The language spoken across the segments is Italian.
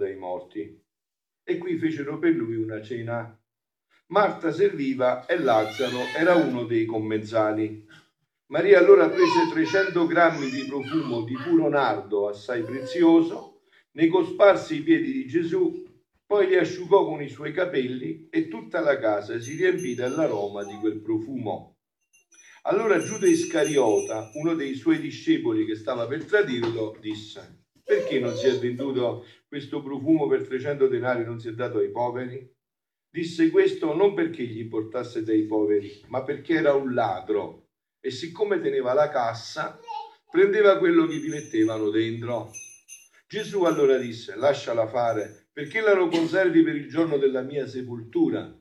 dai morti. E qui fecero per lui una cena. Marta serviva e Lazzaro era uno dei commensali. Maria allora prese 300 grammi di profumo di puro nardo assai prezioso, ne cosparse i piedi di Gesù, poi li asciugò con i suoi capelli e tutta la casa si riempì dall'aroma di quel profumo. Allora Giuda Iscariota, uno dei suoi discepoli che stava per tradirlo, disse, perché non si è venduto questo profumo per 300 denari e non si è dato ai poveri? Disse questo non perché gli portasse dai poveri, ma perché era un ladro e siccome teneva la cassa, prendeva quello che gli mettevano dentro. Gesù allora disse, lasciala fare, perché la lo conservi per il giorno della mia sepoltura.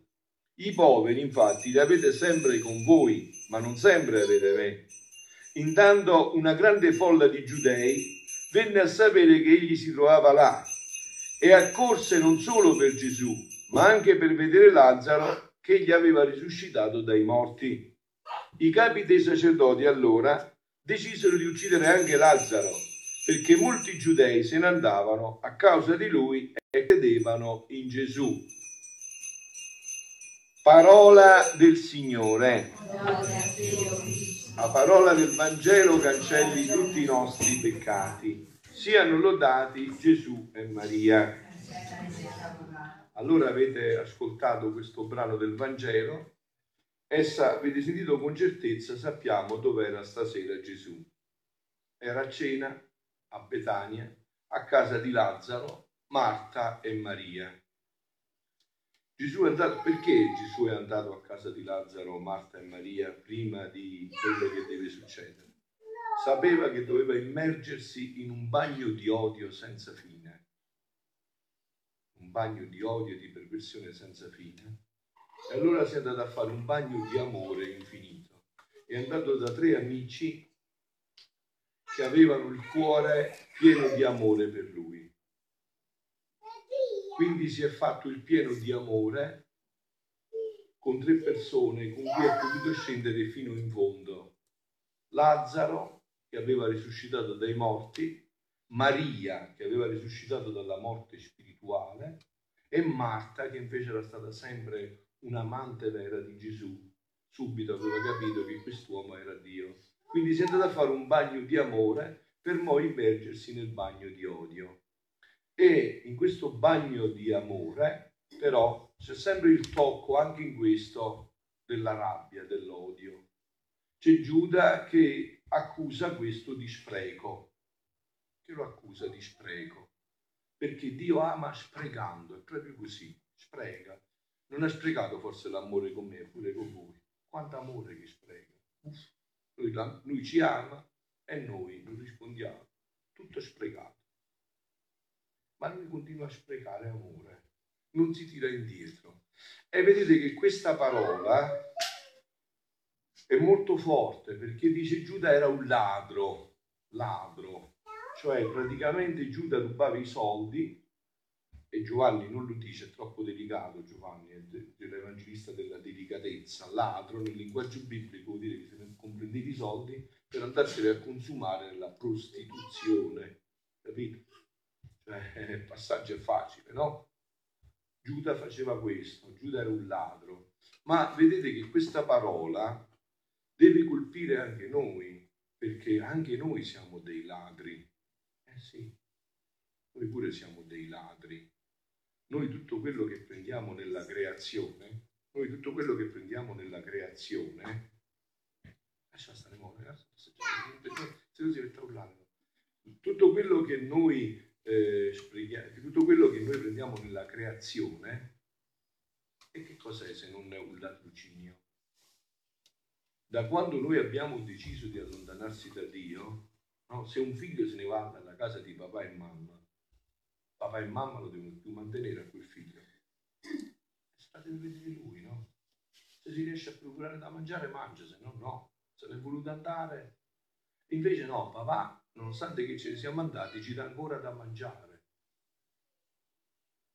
I poveri, infatti, li avete sempre con voi, ma non sempre avete me. Intanto una grande folla di giudei venne a sapere che egli si trovava là e accorse non solo per Gesù, ma anche per vedere Lazzaro che gli aveva risuscitato dai morti. I capi dei sacerdoti allora decisero di uccidere anche Lazzaro, perché molti giudei se ne andavano a causa di lui e credevano in Gesù. Parola del Signore. La parola del Vangelo cancelli tutti i nostri peccati. Siano lodati Gesù e Maria. Allora avete ascoltato questo brano del Vangelo Essa, avete sentito con certezza, sappiamo dove era stasera Gesù. Era a cena a Betania, a casa di Lazzaro, Marta e Maria. Gesù è andato, perché Gesù è andato a casa di Lazzaro, Marta e Maria prima di quello che deve succedere? Sapeva che doveva immergersi in un bagno di odio senza fine. Un bagno di odio e di perversione senza fine e allora si è andato a fare un bagno di amore infinito. È andato da tre amici che avevano il cuore pieno di amore per lui. Quindi si è fatto il pieno di amore con tre persone con cui è potuto scendere fino in fondo. Lazzaro, che aveva risuscitato dai morti, Maria, che aveva risuscitato dalla morte spirituale, e Marta, che invece era stata sempre un'amante vera di Gesù, subito aveva capito che quest'uomo era Dio. Quindi si è andato a fare un bagno di amore per poi immergersi nel bagno di odio. E in questo bagno di amore, però, c'è sempre il tocco, anche in questo, della rabbia, dell'odio. C'è Giuda che accusa questo di spreco. Che lo accusa di spreco? Perché Dio ama sprecando, è proprio così, spreca non ha sprecato forse l'amore con me, pure con voi. Quanto amore che spreca. Lui, lui ci ama e noi non rispondiamo. Tutto è sprecato. Ma lui continua a sprecare amore, non si tira indietro. E vedete che questa parola è molto forte perché dice Giuda era un ladro, ladro, cioè praticamente Giuda rubava i soldi e Giovanni non lo dice, è troppo delicato Giovanni, è l'evangelista della delicatezza, ladro nel linguaggio biblico vuol dire che se ne comprendevi i soldi per andarseli a consumare nella prostituzione, capito? Cioè, il passaggio è facile, no? Giuda faceva questo, Giuda era un ladro, ma vedete che questa parola deve colpire anche noi, perché anche noi siamo dei ladri. Eh sì, noi pure siamo dei ladri noi tutto quello che prendiamo nella creazione, noi tutto quello che prendiamo nella creazione, lascia stare muore, se non si mette a urlare, tutto quello che noi eh, tutto quello che noi prendiamo nella creazione, e che cos'è se non è un ladrucinio? Da quando noi abbiamo deciso di allontanarsi da Dio, no? se un figlio se ne va dalla casa di papà e mamma, papà e mamma lo devono più mantenere a quel figlio. State vedere lui, no? Se si riesce a procurare da mangiare, mangia, se no, no. Se ne è voluto andare. Invece no, papà, nonostante che ce ne siamo andati, ci dà ancora da mangiare.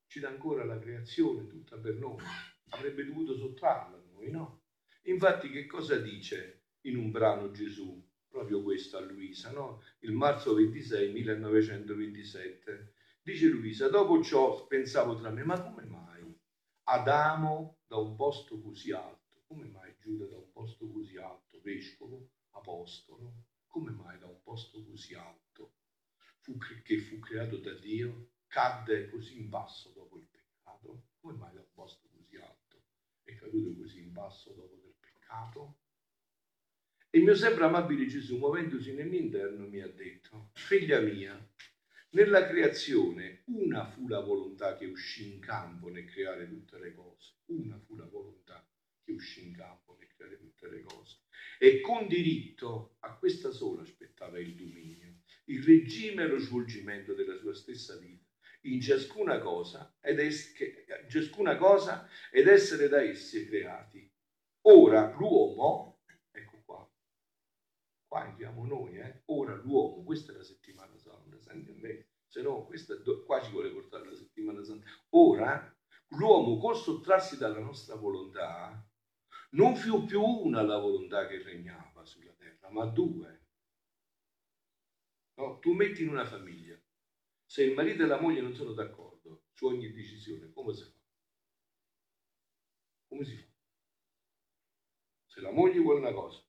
Ci dà ancora la creazione tutta per noi. Avrebbe dovuto sottrarla a noi, no? Infatti che cosa dice in un brano Gesù? Proprio questo a Luisa, no? Il marzo 26 1927 Dice Luisa, dopo ciò pensavo tra me, ma come mai Adamo da un posto così alto, come mai Giuda da un posto così alto, vescovo, apostolo, come mai da un posto così alto, fu, che fu creato da Dio, cadde così in basso dopo il peccato? Come mai da un posto così alto è caduto così in basso dopo il peccato? E il mio sempre amabile Gesù, muovendosi nel mio interno, mi ha detto, figlia mia, nella creazione una fu la volontà che uscì in campo nel creare tutte le cose, una fu la volontà che uscì in campo nel creare tutte le cose. E con diritto a questa sola aspettava il dominio, il regime e lo svolgimento della sua stessa vita, in ciascuna cosa ed, es- ciascuna cosa ed essere da essi creati. Ora l'uomo qua entriamo noi, eh? ora l'uomo, questa è la settimana santa, senti a me, se no questa, qua ci vuole portare la settimana santa. Ora l'uomo col sottrarsi dalla nostra volontà non fu più una la volontà che regnava sulla terra, ma due. No? Tu metti in una famiglia, se il marito e la moglie non sono d'accordo su ogni decisione, come si fa? Come si fa? Se la moglie vuole una cosa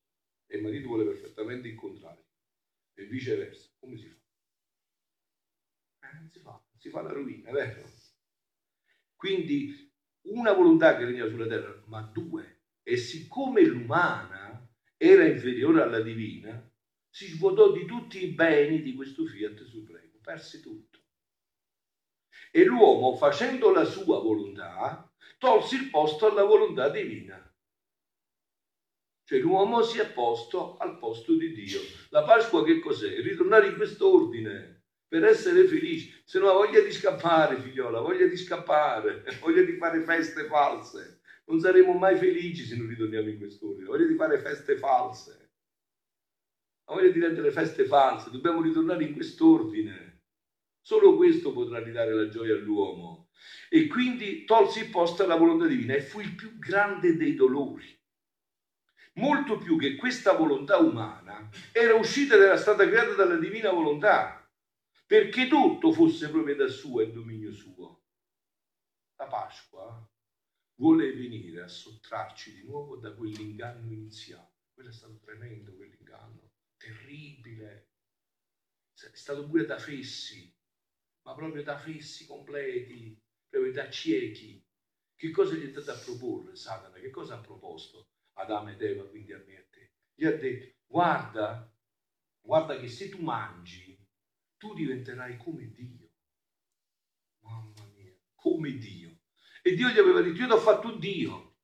e il marito vuole perfettamente il contrario e viceversa, come si fa? Eh, non si fa, si fa la rovina, vero? Quindi una volontà che regna sulla terra, ma due. E siccome l'umana era inferiore alla divina, si svuotò di tutti i beni di questo fiat supremo, perse tutto. E l'uomo, facendo la sua volontà, tolse il posto alla volontà divina. Cioè l'uomo si è posto al posto di Dio. La Pasqua che cos'è? Ritornare in quest'ordine per essere felici. Se no ha voglia di scappare, figliola, voglia di scappare, voglia di fare feste false. Non saremo mai felici se non ritorniamo in quest'ordine. Voglia di fare feste false. Ha voglia di rendere feste false. Dobbiamo ritornare in quest'ordine. Solo questo potrà ridare la gioia all'uomo. E quindi tolse il posto alla volontà divina e fu il più grande dei dolori molto più che questa volontà umana era uscita ed era stata creata dalla divina volontà, perché tutto fosse proprietà sua e dominio suo. La Pasqua vuole venire a sottrarci di nuovo da quell'inganno iniziale. Quello è stato tremendo, quell'inganno, terribile. È stato pure da fessi, ma proprio da fessi completi, proprio da ciechi. Che cosa gli è andato a proporre Satana? Che cosa ha proposto? Adamo ed Eva, quindi a me e a te. Gli ha detto, guarda, guarda che se tu mangi, tu diventerai come Dio. Mamma mia, come Dio. E Dio gli aveva detto, io ti ho fatto Dio,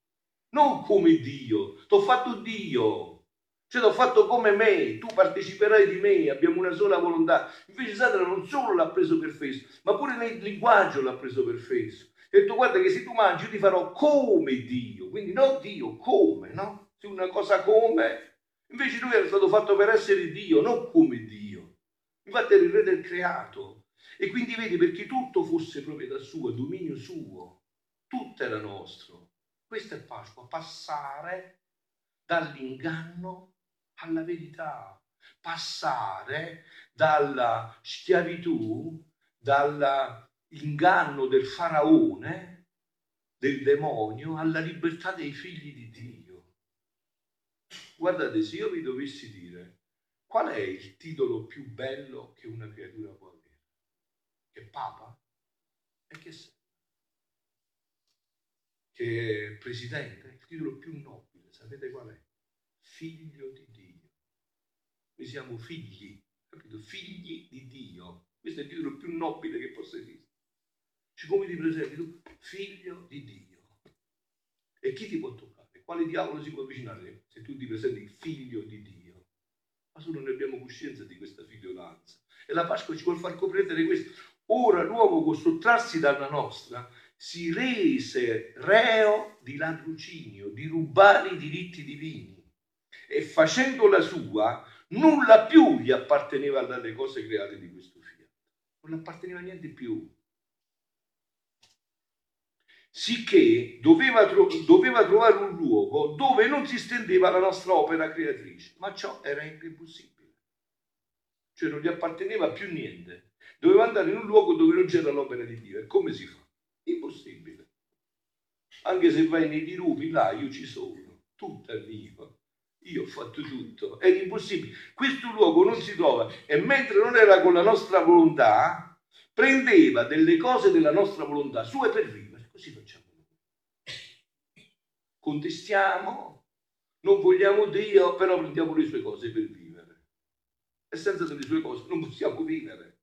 non come Dio, ti ho fatto Dio. Cioè ti ho fatto come me, tu parteciperai di me, abbiamo una sola volontà. Invece Satana non solo l'ha preso per fesso, ma pure nel linguaggio l'ha preso per fesso. E detto guarda che se tu mangi io ti farò come Dio, quindi non Dio, come, no? Se una cosa come, invece lui era stato fatto per essere Dio, non come Dio. Infatti era il re del creato. E quindi vedi perché tutto fosse proprietà sua, dominio suo, tutto era nostro. Questo è Pasqua, passare dall'inganno alla verità, passare dalla schiavitù, dalla inganno del faraone, del demonio, alla libertà dei figli di Dio. Guardate, se io vi dovessi dire qual è il titolo più bello che una creatura può avere? Che Papa? E che sei? Che Presidente? Il titolo più nobile, sapete qual è? Figlio di Dio. Noi siamo figli, capito? Figli di Dio. Questo è il titolo più nobile che possa esistere come ti presenti tu? Figlio di Dio. E chi ti può toccare? Quale diavolo si può avvicinare se tu ti presenti figlio di Dio? Ma solo noi abbiamo coscienza di questa figliolanza. E la Pasqua ci vuole far comprendere questo. Ora l'uomo con sottrarsi dalla nostra si rese reo di ladrucinio, di rubare i diritti divini e facendo la sua nulla più gli apparteneva dalle cose create di questo fiat. Non apparteneva niente più sicché doveva, tro- doveva, trovare un luogo dove non si stendeva la nostra opera creatrice, ma ciò era impossibile. Cioè non gli apparteneva più niente. doveva andare in un luogo dove non c'era l'opera di Dio. E come si fa? Impossibile. Anche se vai nei dirupi, là io ci sono, tutto è mio. Io ho fatto tutto, è impossibile. Questo luogo non si trova e mentre non era con la nostra volontà, prendeva delle cose della nostra volontà sue per vivere. Così facciamo noi. Contestiamo, non vogliamo Dio, però prendiamo le sue cose per vivere. E senza le sue cose non possiamo vivere.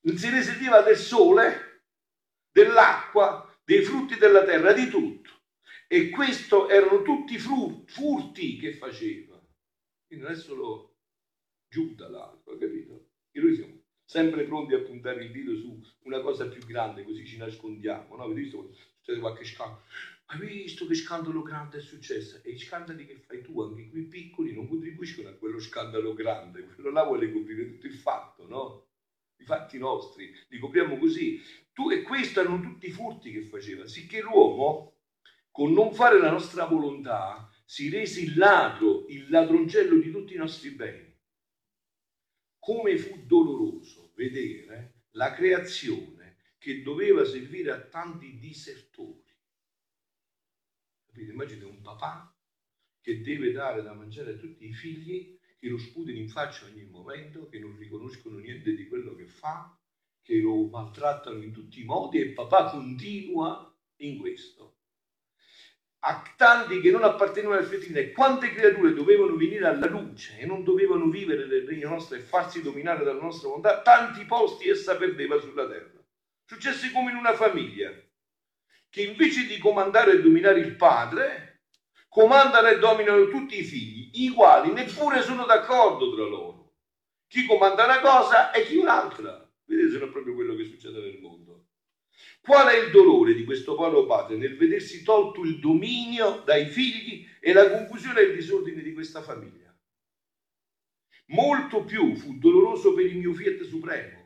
Non si ne serviva del sole, dell'acqua, dei frutti della terra, di tutto. E questo erano tutti furti che faceva. Quindi non è solo Giuda l'altro, capito? E noi siamo sempre pronti a puntare il dito su una cosa più grande, così ci nascondiamo. No? Avete visto succede qualche scandalo? Hai visto che scandalo grande è successo? E i scandali che fai tu, anche qui piccoli, non contribuiscono a quello scandalo grande. Quello là vuole coprire tutto il fatto, no? I fatti nostri, li copriamo così. Tu, e questi erano tutti i furti che faceva, sicché l'uomo, con non fare la nostra volontà, si rese il ladro, il ladroncello di tutti i nostri beni come fu doloroso vedere la creazione che doveva servire a tanti disertori. Capite? Immaginate un papà che deve dare da mangiare a tutti i figli che lo sputano in faccia ogni momento, che non riconoscono niente di quello che fa, che lo maltrattano in tutti i modi e papà continua in questo a tanti che non appartenevano al fetino e quante creature dovevano venire alla luce e non dovevano vivere nel regno nostro e farsi dominare dalla nostra volontà, tanti posti essa perdeva sulla terra. Successe come in una famiglia, che invece di comandare e dominare il padre, comandano e dominano tutti i figli, i quali neppure sono d'accordo tra loro. Chi comanda una cosa e chi un'altra. Vedete, è proprio quello che succede nel mondo. Qual è il dolore di questo povero padre nel vedersi tolto il dominio dai figli e la confusione e il disordine di questa famiglia? Molto più fu doloroso per il mio Fiat Supremo,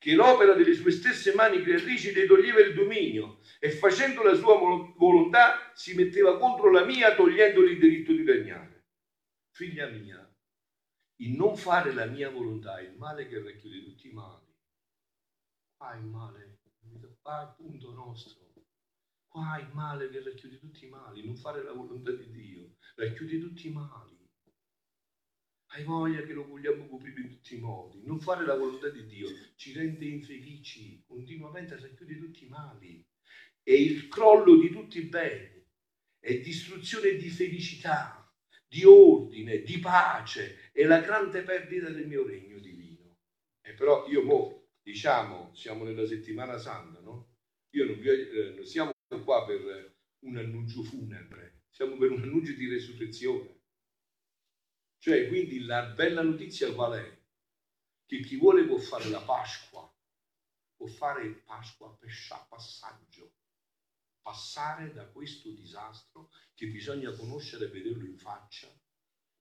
che l'opera delle sue stesse mani creatrici le toglieva il dominio e facendo la sua volontà si metteva contro la mia togliendole il diritto di regnare. Figlia mia, il non fare la mia volontà è il male che racchiude tutti i mali. Ah, il male Qua il punto nostro. Qua il male che racchiude tutti i mali, non fare la volontà di Dio, racchiude tutti i mali. Hai voglia che lo vogliamo coprire in tutti i modi. Non fare la volontà di Dio ci rende infelici, continuamente racchiude tutti i mali. È il crollo di tutti i beni, è distruzione di felicità, di ordine, di pace, è la grande perdita del mio regno divino. E però io mo diciamo, siamo nella settimana santa, no? Io non, vi, eh, non siamo qua per un annuncio funebre, siamo per un annuncio di resurrezione. Cioè, quindi la bella notizia qual è? Che chi vuole può fare la Pasqua, può fare Pasqua passaggio, passare da questo disastro che bisogna conoscere e vederlo in faccia,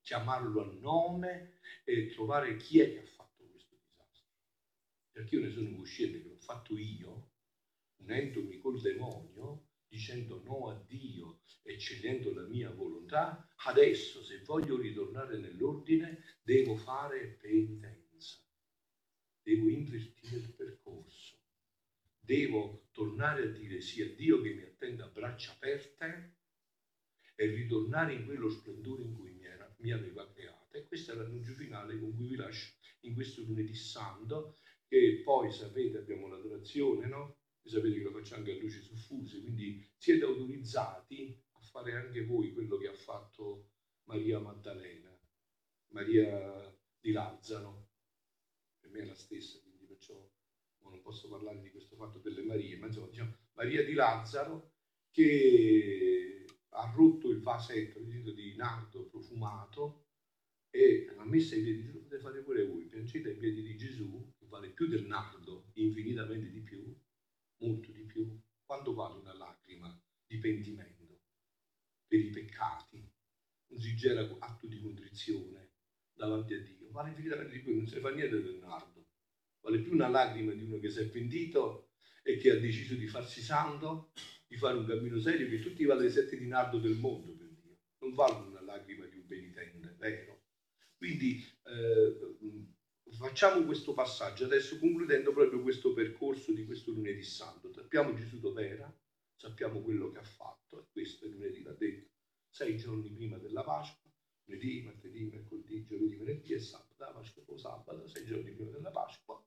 chiamarlo a nome e trovare chi è che ha fatto perché io ne sono cosciente l'ho fatto io, unendomi col demonio, dicendo no a Dio e scegliendo la mia volontà, adesso se voglio ritornare nell'ordine devo fare penitenza, devo invertire il percorso, devo tornare a dire sì a Dio che mi attende a braccia aperte e ritornare in quello splendore in cui mi, era, mi aveva creato. E questo è l'annuncio finale con cui vi lascio in questo lunedì santo che poi sapete abbiamo l'adorazione, no? Sapete che lo facciamo anche a luci suffuse, quindi siete autorizzati a fare anche voi quello che ha fatto Maria Maddalena, Maria di Lazzaro, per me è la stessa, quindi perciò non posso parlare di questo fatto delle Marie, ma insomma diciamo Maria di Lazzaro che ha rotto il vasetto di nardo profumato e l'ha messa ai piedi di Gesù, potete fare pure voi, piangete ai piedi di Gesù vale più del nardo, infinitamente di più, molto di più. Quanto vale una lacrima di pentimento per i peccati? Sincero atto di contrizione davanti a Dio. Vale di più, non ne fa niente del nardo. Vale più una lacrima di uno che si è pentito e che ha deciso di farsi santo, di fare un cammino serio, che tutti i sette di nardo del mondo per Dio. Non vale una lacrima di un penitente, vero? Quindi eh, facciamo questo passaggio adesso concludendo proprio questo percorso di questo lunedì santo. Sappiamo Gesù dov'era, sappiamo quello che ha fatto, e questo è lunedì l'ha detto, sei giorni prima della Pasqua, lunedì, martedì, mercoledì, giovedì, venerdì e sabato, Pasqua poi sabato, sei giorni prima della Pasqua,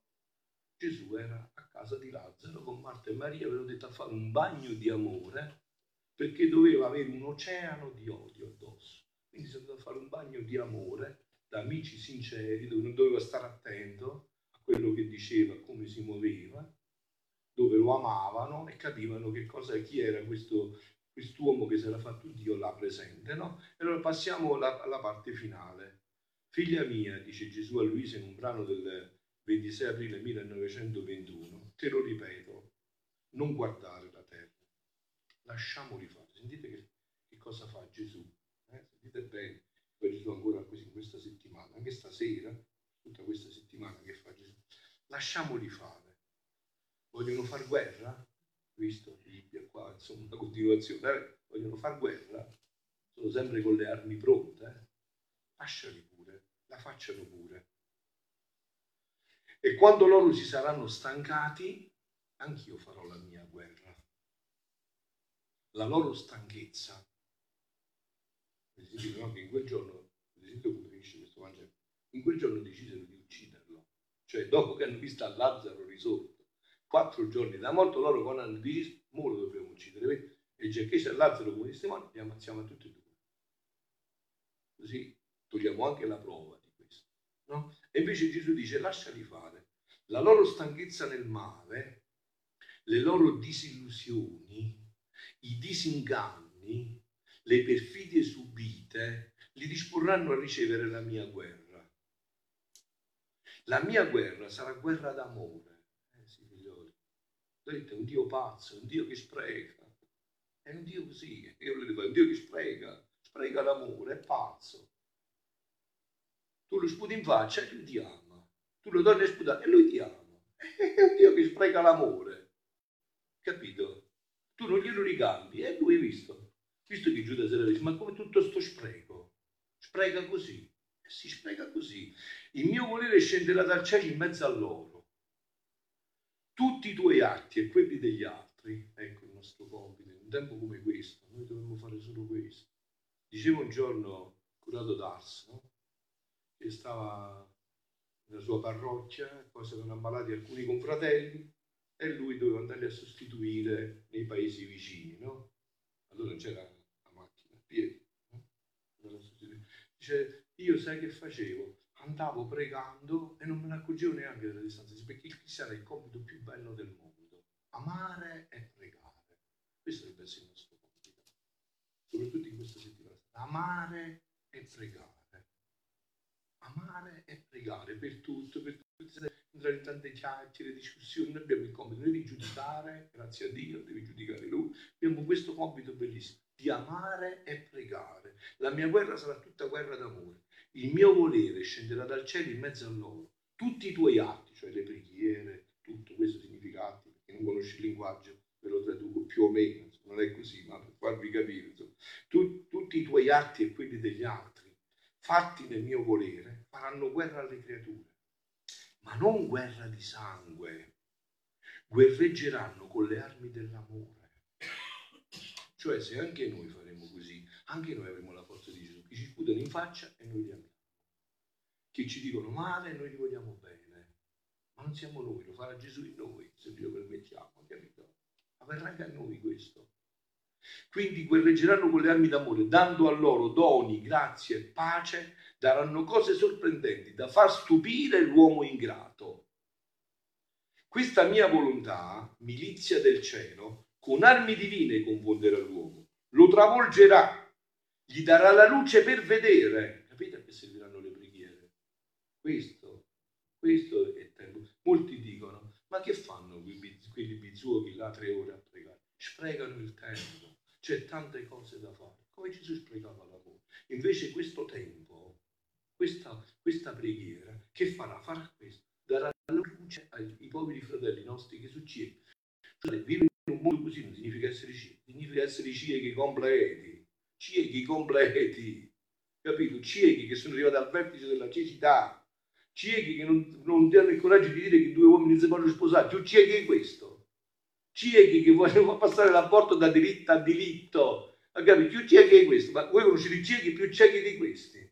Gesù era a casa di Lazzaro con Marta e Maria, avevano detto a fare un bagno di amore perché doveva avere un oceano di odio addosso. Quindi si doveva fare un bagno di amore da amici sinceri, dove non doveva stare attento a quello che diceva, a come si muoveva, dove lo amavano e capivano che cosa, chi era questo, quest'uomo che si era fatto Dio là presente. No? E allora passiamo alla, alla parte finale. Figlia mia, dice Gesù a Luisa in un brano del 26 aprile 1921, te lo ripeto, non guardare la terra, lasciamoli fare. Sentite che, che cosa fa Gesù, eh? sentite bene, poi Gesù ancora così in questa settimana, anche stasera, tutta questa settimana che fa Gesù, lasciamoli fare. Vogliono far guerra? Visto Bibbia qua, insomma, una continuazione, vogliono far guerra? Sono sempre con le armi pronte, eh? lasciali pure, la facciano pure e quando loro si saranno stancati, anch'io farò la mia guerra. La loro stanchezza. No, che in quel giorno, in quel giorno decisero di ucciderlo. Cioè, dopo che hanno visto Lazzaro risorto, quattro giorni da morto, loro deciso, mo lo dobbiamo uccidere. E già che c'è Lazzaro come testimone, li ammazziamo tutti e due. Così togliamo anche la prova di questo. No? E invece Gesù dice lasciali fare. La loro stanchezza nel male, le loro disillusioni, i disinganni, le perfidie subite, li disporranno a ricevere la mia guerra. La mia guerra sarà guerra d'amore. Vedete, un Dio pazzo, un Dio che spreca. È un Dio così. Io le dico, è un Dio che spreca. Spreca l'amore, è pazzo. Tu lo sputi in faccia e lui ti ama. Tu lo torni a sputare e lui ti ama. È un Dio che spreca l'amore. Capito? Tu non glielo ricambi. E lui hai visto. Visto che Giuda se dice, ma come tutto sto spreco? Spreca così. Si spreca così. Il mio volere scenderà dal cielo in mezzo a loro. Tutti i tuoi atti e quelli degli altri. Ecco il nostro compito. In un tempo come questo, noi dovremmo fare solo questo. Dicevo un giorno, curato d'Ars, no? che stava nella sua parrocchia, poi si erano ammalati alcuni confratelli e lui doveva andare a sostituire nei paesi vicini, no? Allora c'era la macchina a piedi. No? Dice, io sai che facevo? Andavo pregando e non me ne accorgevo neanche della distanza, perché il cristiano è il compito più bello del mondo, amare e pregare. Questo dovrebbe essere il nostro compito, soprattutto in questa settimana, amare e pregare. Amare e pregare per tutto, per tutte, entrare in tante chiacchiere, discussioni, noi abbiamo il compito di giudicare, grazie a Dio, devi giudicare Lui, abbiamo questo compito bellissimo, di amare e pregare. La mia guerra sarà tutta guerra d'amore, il mio volere scenderà dal cielo in mezzo a loro, tutti i tuoi atti, cioè le preghiere, tutto questo significati, perché non conosci il linguaggio, ve lo traduco più o meno, non è così, ma per farvi capire, tu, tutti i tuoi atti e quelli degli altri fatti nel mio volere, faranno guerra alle creature, ma non guerra di sangue, guerreggeranno con le armi dell'amore. Cioè se anche noi faremo così, anche noi avremo la forza che ci sputano in faccia e noi li amiamo, che ci dicono male e noi li vogliamo bene, ma non siamo noi, lo farà Gesù in noi, se Dio permettiamo, capito? Avverrà anche a noi questo. Quindi guerreggeranno con le armi d'amore, dando a loro doni, grazie e pace, daranno cose sorprendenti da far stupire l'uomo ingrato. Questa mia volontà, milizia del cielo, con armi divine confonderà l'uomo, lo travolgerà, gli darà la luce per vedere. Capite a che serviranno le preghiere? Questo, questo è tempo. Molti dicono, ma che fanno quelli bizzuochi là tre ore a pregare? Sprecano il tempo c'è tante cose da fare, come Gesù spiegava l'amore. Invece questo tempo, questa, questa preghiera, che farà? Farà questo, darà la luce ai poveri fratelli nostri che succede. Cioè, vivere in un mondo così non significa essere ciechi, significa essere ciechi completi, ciechi completi, capito? Ciechi che sono arrivati al vertice della cecità, ciechi che non, non hanno il coraggio di dire che due uomini si possono sposare, più ciechi di questo. Ciechi che vogliono passare l'aborto da diritto a diritto, magari più ciechi di questo, ma voi conoscete ciechi più ciechi di questi.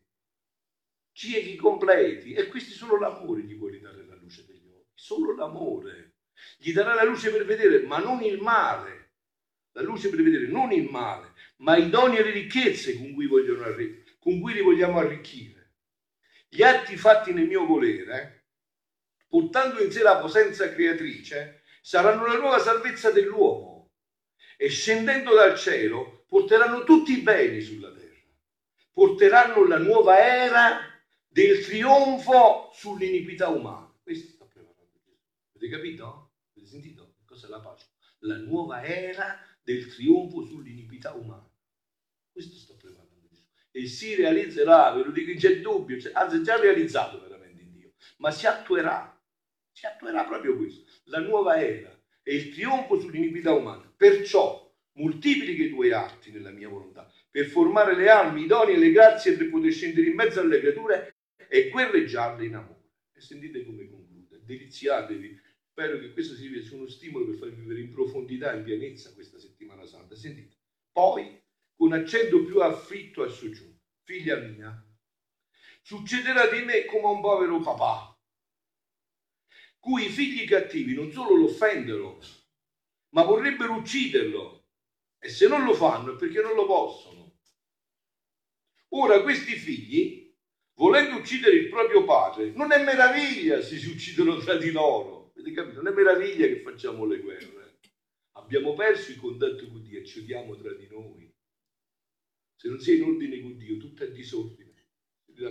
Ciechi completi, e questi sono l'amore di vuole dare la luce degli occhi, solo l'amore. Gli darà la luce per vedere, ma non il male. La luce per vedere non il male, ma i doni e le ricchezze con cui, vogliono, con cui li vogliamo arricchire. Gli atti fatti nel mio volere, portando in sé la potenza creatrice, saranno la nuova salvezza dell'uomo e scendendo dal cielo porteranno tutti i beni sulla terra, porteranno la nuova era del trionfo sull'iniquità umana. Questo sta preparando Gesù. Avete capito? Avete sentito? Cos'è la pace? La nuova era del trionfo sull'iniquità umana. Questo sta preparando e si realizzerà, ve lo dico, c'è dubbio, anzi è già realizzato veramente in Dio, ma si attuerà, si attuerà proprio questo, la nuova era e il trionfo sull'iniquità umana. Perciò moltiplichi i tuoi atti nella mia volontà, per formare le armi idonee e le grazie per poter scendere in mezzo alle creature e guerreggiarle in amore. E sentite come conclude, deliziatevi. Spero che questo sia uno stimolo per farvi vivere in profondità, in pienezza questa settimana santa. Sentite. Poi con accento più afflitto e soggiunto. Figlia mia, succederà di me come a un povero papà, cui i figli cattivi non solo lo offendono, ma vorrebbero ucciderlo. E se non lo fanno è perché non lo possono. Ora questi figli, volendo uccidere il proprio padre, non è meraviglia se si uccidono tra di loro. Non è meraviglia che facciamo le guerre. Abbiamo perso il contatto con Dio e ci odiamo tra di noi. Se non sei in ordine con Dio, tutto è disordine.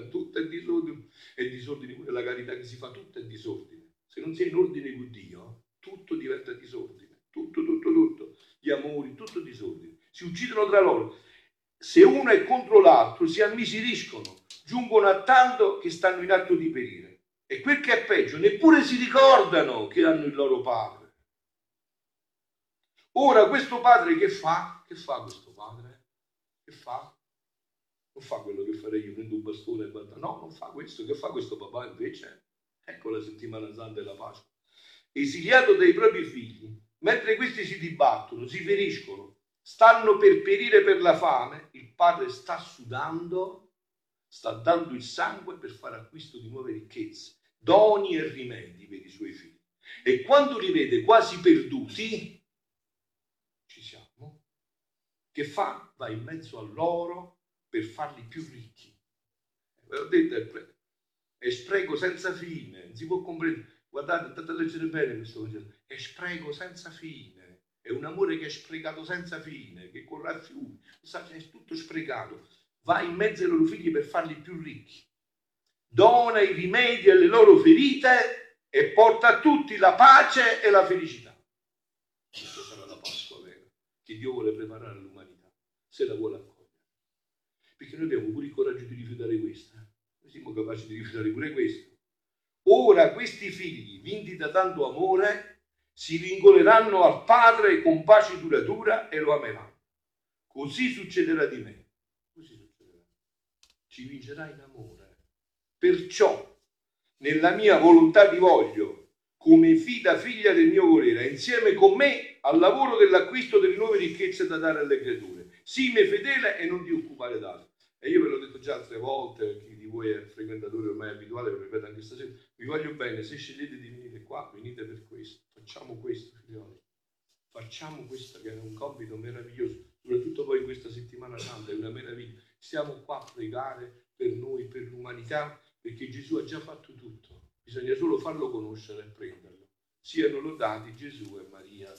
Tutto è disordine, è disordine pure la carità che si fa, tutto è disordine. Se non sei in ordine con Dio, tutto diventa disordine. Tutto, tutto, tutto. Gli amori, tutto disordine. Si uccidono tra loro. Se uno è contro l'altro, si ammisiriscono, giungono a tanto che stanno in atto di perire. E quel che è peggio, neppure si ricordano che hanno il loro padre. Ora questo padre che fa? Che fa questo padre? Che fa? Non fa quello che farei io, prendo un bastone e guarda. No, non fa questo. Che fa questo papà invece? Ecco la settimana santa e la Pasqua. Esiliato dai propri figli, mentre questi si dibattono, si feriscono, stanno per perire per la fame, il padre sta sudando, sta dando il sangue per fare acquisto di nuove ricchezze, doni e rimedi per i suoi figli. E quando li vede quasi perduti, che fa? Va in mezzo a loro per farli più ricchi. Ve l'ho detto, è spreco senza fine, non si può comprendere. Guardate, andate a leggere bene questo Vangelo. È spreco senza fine, è un amore che è sprecato senza fine, che corre a fiumi, è tutto sprecato. Va in mezzo ai loro figli per farli più ricchi. Dona i rimedi alle loro ferite e porta a tutti la pace e la felicità. Questa sarà la Pasqua vera che Dio vuole preparare se la vuole accogliere. Perché noi abbiamo pure il coraggio di rifiutare questa. Noi siamo capaci di rifiutare pure questo. Ora questi figli, vinti da tanto amore, si vincoleranno al Padre con pace duratura e lo ameranno. Così succederà di me. Così succederà. Ci vincerà in amore. Perciò, nella mia volontà di voglio, come fida figlia del mio volere, insieme con me al lavoro dell'acquisto delle nuove ricchezze da dare alle creature sii me fedele e non ti occupare d'altro. E io ve l'ho detto già altre volte, chi di voi è frequentatore ormai abituale, ve lo ripeto anche stasera, vi voglio bene, se scegliete di venire qua, venite per questo, facciamo questo, figlioli. Facciamo questo che è un compito meraviglioso, soprattutto poi in questa settimana santa, è una meraviglia. Stiamo qua a pregare per noi, per l'umanità, perché Gesù ha già fatto tutto. Bisogna solo farlo conoscere e prenderlo. Siano lodati Gesù e Maria.